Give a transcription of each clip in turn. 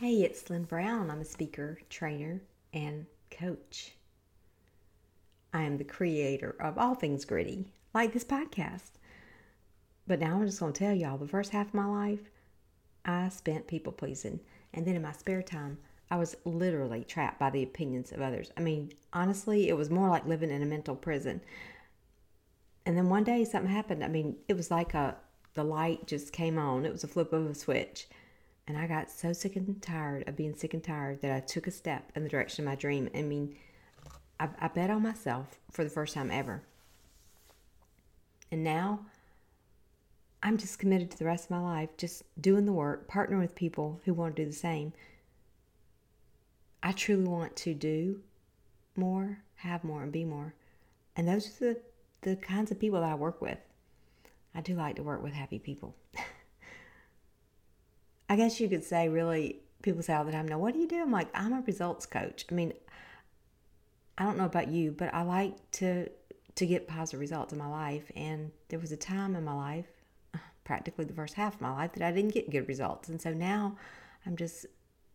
Hey, it's Lynne Brown. I'm a speaker, trainer, and coach. I am the creator of all things gritty, like this podcast. But now I'm just going to tell y'all the first half of my life, I spent people pleasing. And then in my spare time, I was literally trapped by the opinions of others. I mean, honestly, it was more like living in a mental prison. And then one day something happened. I mean, it was like a the light just came on. It was a flip of a switch. And I got so sick and tired of being sick and tired that I took a step in the direction of my dream. I mean, I, I bet on myself for the first time ever. And now I'm just committed to the rest of my life, just doing the work, partnering with people who want to do the same. I truly want to do more, have more, and be more. And those are the, the kinds of people that I work with. I do like to work with happy people. I guess you could say, really, people say all the time, now, what do you do? I'm like, I'm a results coach. I mean, I don't know about you, but I like to to get positive results in my life. And there was a time in my life, practically the first half of my life, that I didn't get good results. And so now I'm just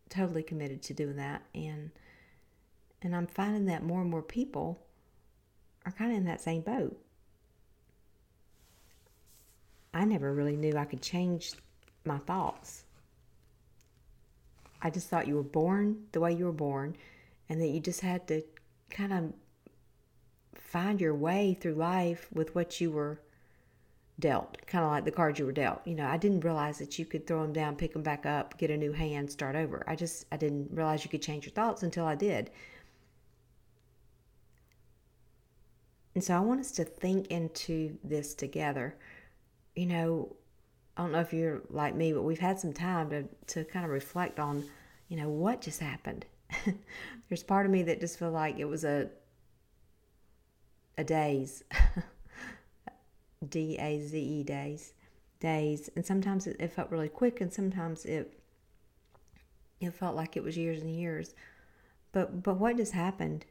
totally committed to doing that. And and I'm finding that more and more people are kind of in that same boat. I never really knew I could change my thoughts. I just thought you were born the way you were born and that you just had to kind of find your way through life with what you were dealt, kind of like the cards you were dealt. You know, I didn't realize that you could throw them down, pick them back up, get a new hand, start over. I just, I didn't realize you could change your thoughts until I did. And so I want us to think into this together. You know, I don't know if you're like me, but we've had some time to, to kind of reflect on, you know, what just happened. There's part of me that just feel like it was a a days, D A Z E days, days, and sometimes it, it felt really quick, and sometimes it it felt like it was years and years. But but what just happened?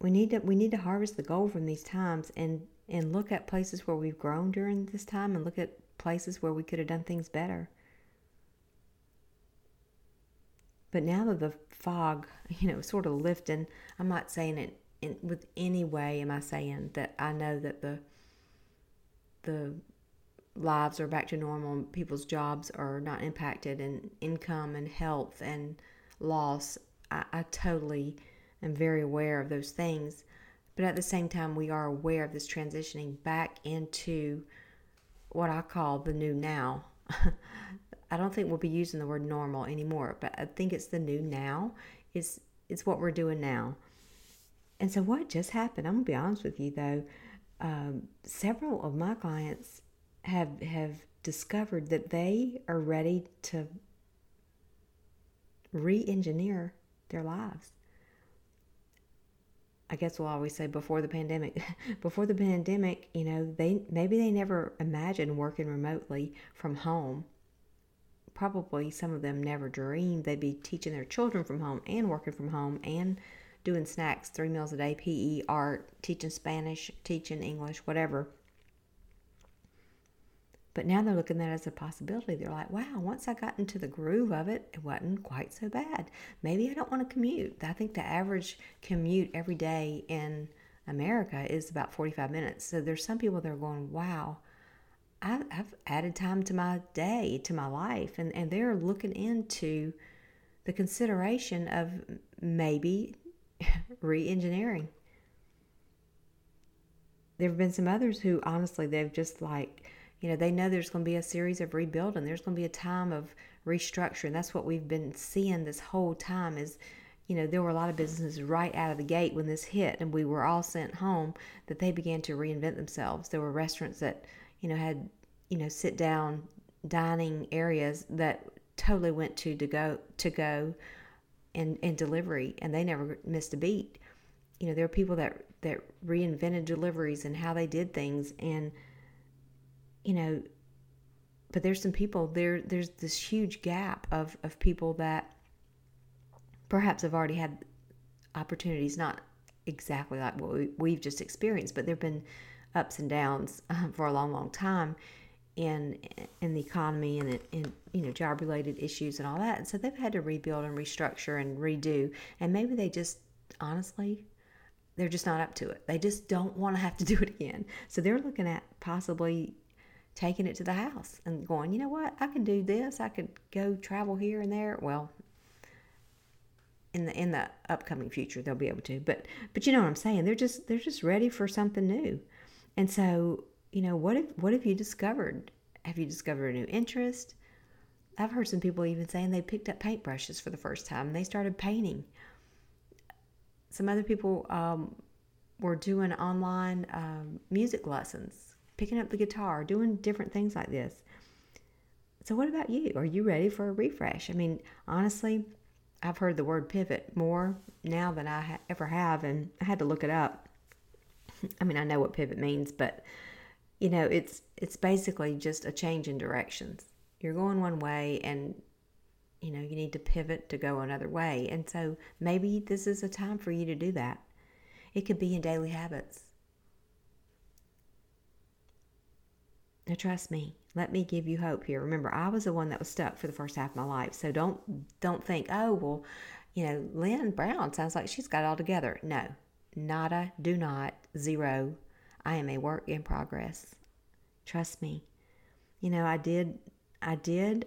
We need to we need to harvest the gold from these times and and look at places where we've grown during this time and look at places where we could have done things better. But now that the fog, you know, sort of lifting, I'm not saying it in, with any way am I saying that I know that the the lives are back to normal, people's jobs are not impacted, and income and health and loss. I, I totally am very aware of those things. But at the same time, we are aware of this transitioning back into what I call the new now. I don't think we'll be using the word normal anymore, but I think it's the new now. It's it's what we're doing now. And so what just happened? I'm gonna be honest with you though. Um, several of my clients have have discovered that they are ready to re-engineer their lives. I guess we'll always say before the pandemic. before the pandemic, you know, they maybe they never imagined working remotely from home. Probably some of them never dreamed they'd be teaching their children from home and working from home and doing snacks, three meals a day, PE, art, teaching Spanish, teaching English, whatever. But now they're looking at it as a possibility. They're like, wow, once I got into the groove of it, it wasn't quite so bad. Maybe I don't want to commute. I think the average commute every day in America is about 45 minutes. So there's some people that are going, wow, I've, I've added time to my day, to my life. And, and they're looking into the consideration of maybe re engineering. There have been some others who honestly, they've just like, you know, they know there's going to be a series of rebuilding. There's going to be a time of restructuring. That's what we've been seeing this whole time is, you know, there were a lot of businesses right out of the gate when this hit and we were all sent home that they began to reinvent themselves. There were restaurants that, you know, had, you know, sit down dining areas that totally went to to go to go and, and delivery and they never missed a beat. You know, there are people that that reinvented deliveries and how they did things and you know, but there's some people there. There's this huge gap of of people that perhaps have already had opportunities, not exactly like what we, have just experienced, but there've been ups and downs um, for a long, long time. in in the economy and in you know job related issues and all that. And so they've had to rebuild and restructure and redo. And maybe they just honestly they're just not up to it. They just don't want to have to do it again. So they're looking at possibly taking it to the house and going, you know what, I can do this. I could go travel here and there. Well, in the in the upcoming future they'll be able to. But but you know what I'm saying? They're just they're just ready for something new. And so, you know, what if what have you discovered? Have you discovered a new interest? I've heard some people even saying they picked up paintbrushes for the first time and they started painting. Some other people um, were doing online um, music lessons, picking up the guitar, doing different things like this. So, what about you? Are you ready for a refresh? I mean, honestly, I've heard the word pivot more now than I ha- ever have, and I had to look it up. I mean, I know what pivot means, but you know, it's it's basically just a change in directions. You're going one way, and you know you need to pivot to go another way. And so maybe this is a time for you to do that. It could be in daily habits. Now, trust me. Let me give you hope here. Remember, I was the one that was stuck for the first half of my life. So don't don't think, oh well, you know, Lynne Brown sounds like she's got it all together. No, nada, do not, zero. I am a work in progress. Trust me. You know, I did I did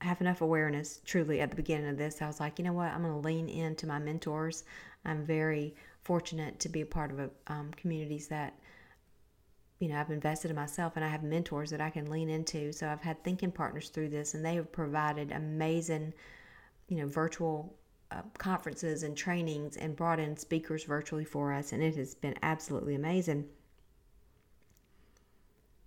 have enough awareness truly at the beginning of this. I was like, you know what? I'm going to lean into my mentors. I'm very fortunate to be a part of a, um, communities that you know, I've invested in myself and I have mentors that I can lean into. So I've had thinking partners through this and they have provided amazing, you know, virtual uh, conferences and trainings and brought in speakers virtually for us. And it has been absolutely amazing.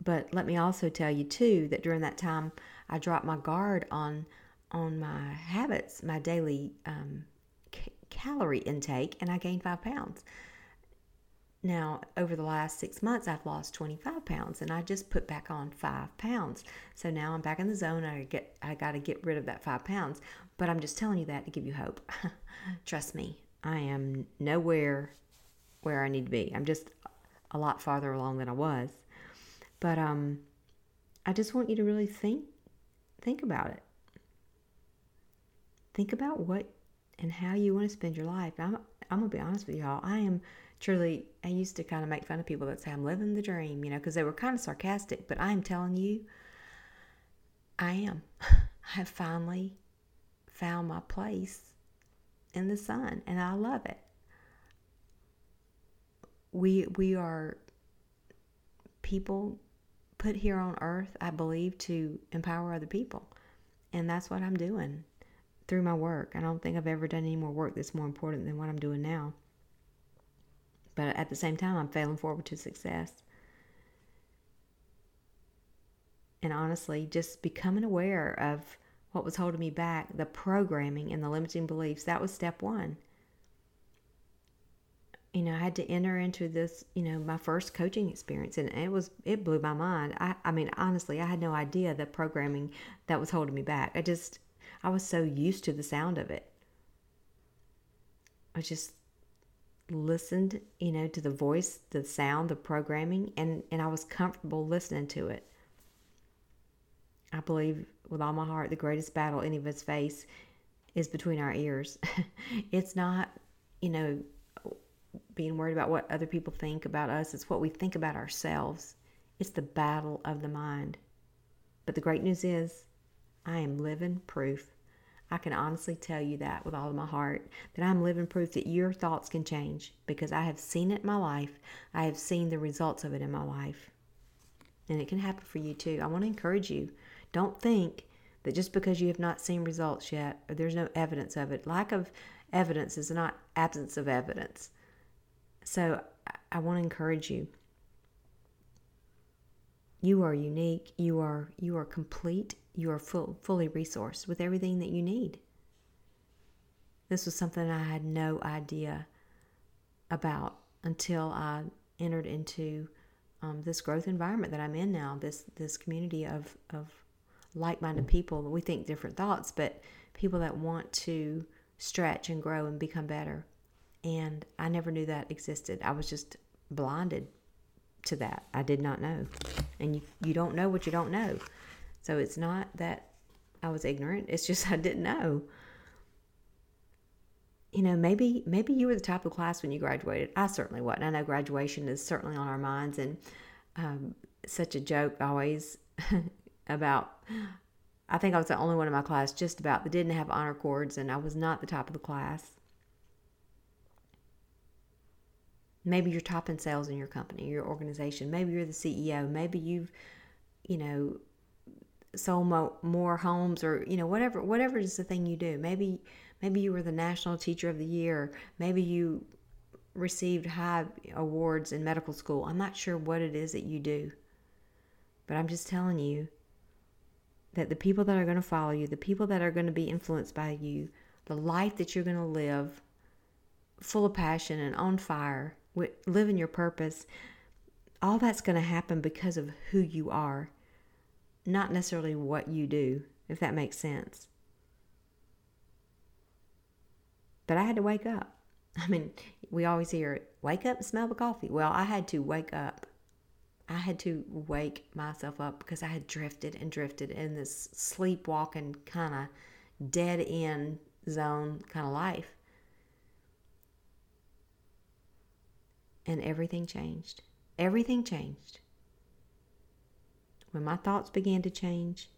But let me also tell you too that during that time I dropped my guard on on my habits, my daily um, c- calorie intake, and I gained five pounds. Now, over the last six months, I've lost 25 pounds and I just put back on five pounds. So now I'm back in the zone. I get, I got to get rid of that five pounds. But I'm just telling you that to give you hope. Trust me, I am nowhere where I need to be. I'm just a lot farther along than I was. But um, I just want you to really think, think about it. Think about what and how you want to spend your life. I'm, I'm gonna be honest with y'all. I am truly, I used to kind of make fun of people that say I'm living the dream, you know, because they were kind of sarcastic. But I am telling you, I am. I have finally found my place in the sun, and I love it. We we are people put here on earth, I believe, to empower other people, and that's what I'm doing through my work. I don't think I've ever done any more work that's more important than what I'm doing now but at the same time, I'm failing forward to success. And honestly, just becoming aware of what was holding me back, the programming and the limiting beliefs, that was step one. You know, I had to enter into this, you know, my first coaching experience, and it was, it blew my mind. I, I mean, honestly, I had no idea the programming that was holding me back. I just, I was so used to the sound of it. I just listened, you know, to the voice, the sound, the programming, and, and I was comfortable listening to it. I believe with all my heart the greatest battle any of us face is between our ears. it's not, you know, being worried about what other people think about us, it's what we think about ourselves. It's the battle of the mind. But the great news is, I am living proof I can honestly tell you that with all of my heart that I'm living proof that your thoughts can change because I have seen it in my life. I have seen the results of it in my life. And it can happen for you too. I want to encourage you. Don't think that just because you have not seen results yet or there's no evidence of it, lack of evidence is not absence of evidence. So I want to encourage you. You are unique. You are you are complete you are full, fully resourced with everything that you need. This was something I had no idea about until I entered into um, this growth environment that I'm in now. This this community of of like-minded people. We think different thoughts, but people that want to stretch and grow and become better. And I never knew that existed. I was just blinded to that. I did not know. And you, you don't know what you don't know. So it's not that I was ignorant, it's just I didn't know. You know, maybe maybe you were the type of class when you graduated. I certainly wasn't. I know graduation is certainly on our minds, and um, such a joke always about. I think I was the only one in my class just about that didn't have honor cords, and I was not the top of the class. Maybe you're top in sales in your company, your organization. Maybe you're the CEO. Maybe you've, you know, sold mo- more homes or you know whatever whatever is the thing you do. Maybe maybe you were the national teacher of the year. Maybe you received high awards in medical school. I'm not sure what it is that you do. But I'm just telling you that the people that are going to follow you, the people that are going to be influenced by you, the life that you're going to live full of passion and on fire, living your purpose, all that's going to happen because of who you are, not necessarily what you do, if that makes sense. But I had to wake up. I mean, we always hear, wake up and smell the coffee. Well, I had to wake up. I had to wake myself up because I had drifted and drifted in this sleepwalking kind of dead end zone kind of life. And everything changed. Everything changed. When my thoughts began to change,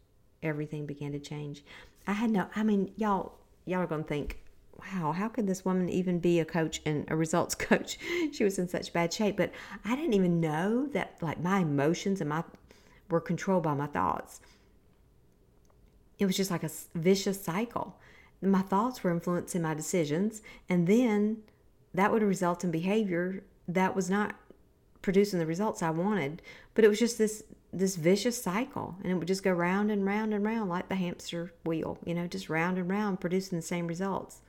everything began to change. I had no, I mean, y'all, y'all are going to think, wow, how could this woman even be a coach and a results coach? she was in such bad shape. But I didn't even know that, like, my emotions and my were controlled by my thoughts. It was just like a vicious cycle. My thoughts were influencing my decisions, and then that would result in behavior that was not producing the results I wanted. But it was just this this vicious cycle, and it would just go round and round and round like the hamster wheel, you know, just round and round, producing the same results.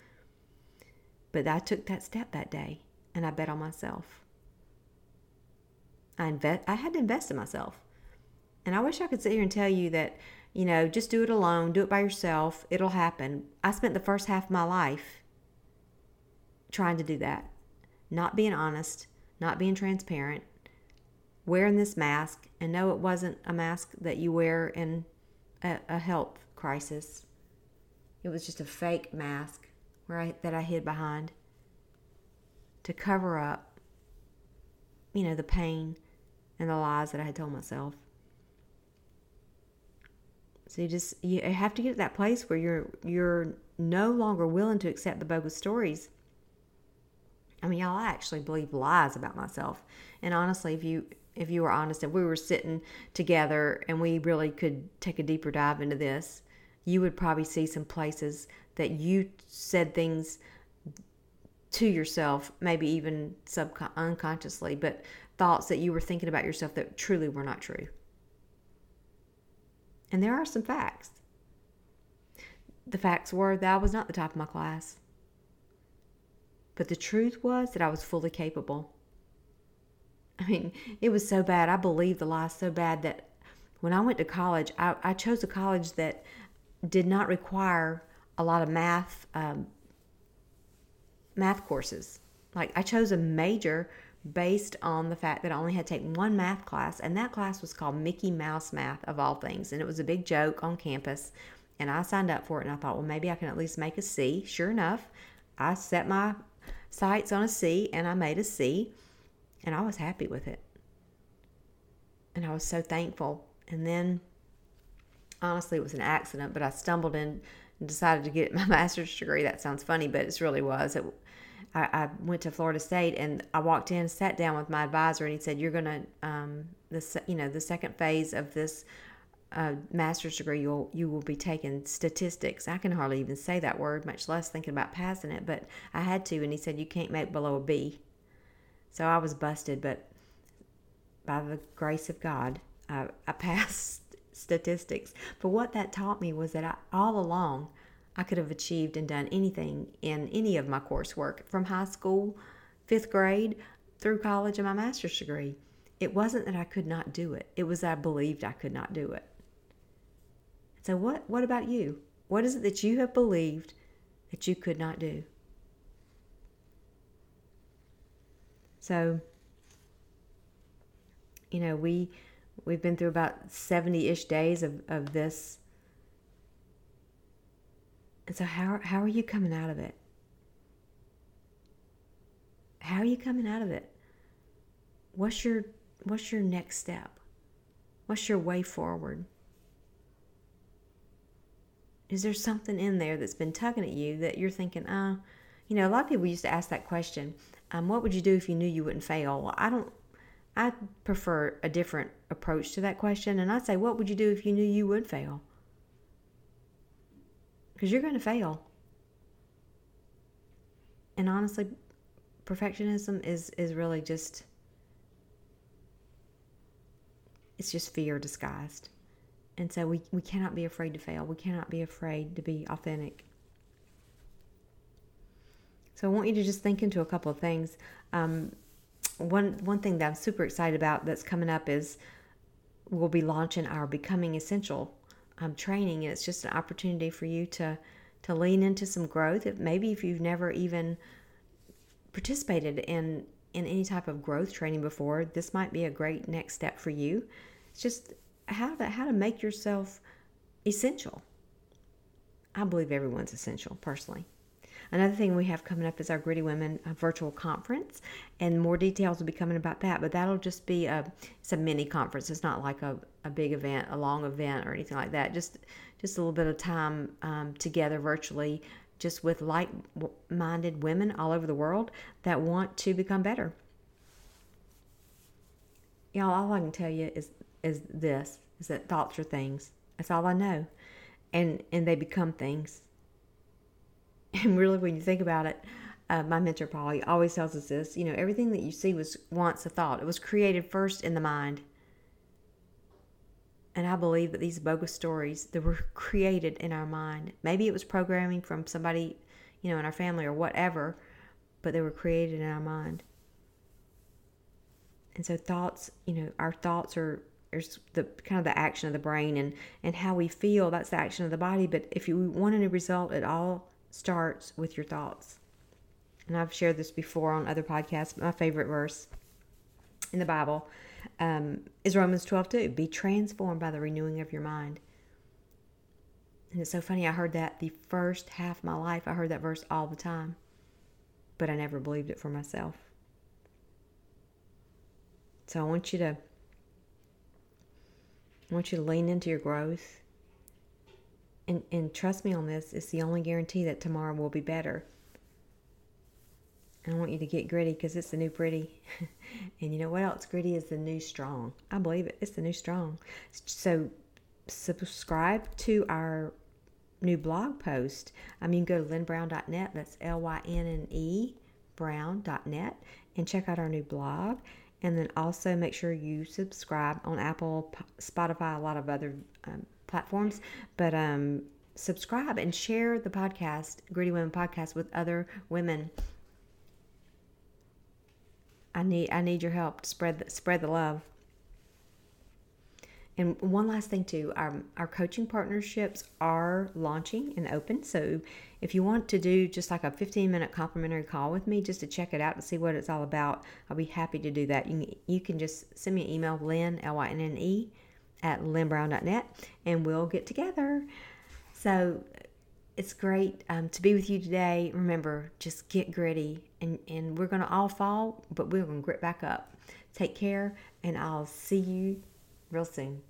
But I took that step that day, and I bet on myself. I invest. I had to invest in myself, and I wish I could sit here and tell you that, you know, just do it alone, do it by yourself, it'll happen. I spent the first half of my life trying to do that, not being honest, not being transparent, wearing this mask, and no, it wasn't a mask that you wear in a, a health crisis. It was just a fake mask where I, that I hid behind to cover up, you know, the pain and the lies that I had told myself. So you just you have to get to that place where you're you're no longer willing to accept the bogus stories I mean, y'all, I actually believe lies about myself. And honestly, if you if you were honest and we were sitting together and we really could take a deeper dive into this, you would probably see some places that you said things to yourself, maybe even subcon- unconsciously, but thoughts that you were thinking about yourself that truly were not true. And there are some facts. The facts were that I was not the top of my class. But the truth was that I was fully capable. I mean, it was so bad. I believed the lie so bad that when I went to college, I, I chose a college that did not require a lot of math um, math courses. Like I chose a major based on the fact that I only had to take one math class, and that class was called Mickey Mouse Math of all things, and it was a big joke on campus. And I signed up for it, and I thought, well, maybe I can at least make a C. Sure enough, I set my sights on a C and I made a C and I was happy with it. And I was so thankful. And then honestly it was an accident, but I stumbled in and decided to get my master's degree. That sounds funny, but it really was. It, I, I, went to Florida State and I walked in, sat down with my advisor, and he said, "You're gonna, um, the you know, the second phase of this uh, master's degree, you'll you will be taking statistics. I can hardly even say that word, much less thinking about passing it. But I had to, and he said you can't make below a B. So I was busted, but by the grace of God, I, I passed statistics. But what that taught me was that I, all along, I could have achieved and done anything in any of my coursework from high school, fifth grade, through college, and my master's degree. It wasn't that I could not do it, it was I believed I could not do it. So, what, what about you? What is it that you have believed that you could not do? So, You know, we we've been through about 70-ish days of, of this. And so how how are you coming out of it? How are you coming out of it? What's your what's your next step? What's your way forward? Is there something in there that's been tugging at you that you're thinking, oh, you know, a lot of people used to ask that question. Um, what would you do if you knew you wouldn't fail? Well, I don't. I prefer a different approach to that question, and I'd say, what would you do if you knew you would fail? Because you're going to fail. And honestly, perfectionism is is really just it's just fear disguised. And so we, we cannot be afraid to fail. We cannot be afraid to be authentic. So I want you to just think into a couple of things. Um, one one thing that I'm super excited about that's coming up is we'll be launching our Becoming Essential um, training, and it's just an opportunity for you to to lean into some growth. If, maybe if you've never even participated in in any type of growth training before, this might be a great next step for you. It's just how to how to make yourself essential. I believe everyone's essential personally. Another thing we have coming up is our Gritty Women uh, virtual conference, and more details will be coming about that. But that'll just be a it's a mini conference. It's not like a, a big event, a long event, or anything like that. Just just a little bit of time um, together virtually, just with like-minded women all over the world that want to become better. Y'all, all I can tell you is is this: is that thoughts are things. That's all I know, and and they become things. And really, when you think about it, uh, my mentor Paul always tells us this. You know, everything that you see was once a thought. It was created first in the mind. And I believe that these bogus stories that were created in our mind. Maybe it was programming from somebody, you know, in our family or whatever, but they were created in our mind. And so thoughts, you know, our thoughts are there's the kind of the action of the brain and and how we feel that's the action of the body but if you want any result it all starts with your thoughts. And I've shared this before on other podcasts. My favorite verse in the Bible um, is Romans 12 2. Be transformed by the renewing of your mind. And it's so funny. I heard that the first half of my life. I heard that verse all the time, but I never believed it for myself. So I want you to I want you to lean into your growth and, and trust me on this, it's the only guarantee that tomorrow will be better. And I want you to get gritty because it's the new pretty. and you know what else? Gritty is the new strong. I believe it. It's the new strong. So subscribe to our new blog post. I mean, go to lynnebrown.net. That's L Y N N E brown.net and check out our new blog. And then also make sure you subscribe on Apple, Spotify, a lot of other um, platforms. But um, subscribe and share the podcast, Gritty Women Podcast, with other women. I need I need your help to spread the, spread the love. And one last thing too, our our coaching partnerships are launching and open. So if you want to do just like a 15 minute complimentary call with me just to check it out and see what it's all about, I'll be happy to do that. You can, you can just send me an email, Lynne L Y N N E at lynnebrown.net and we'll get together. So it's great um, to be with you today. Remember, just get gritty and, and we're going to all fall, but we're going to grit back up. Take care, and I'll see you real soon.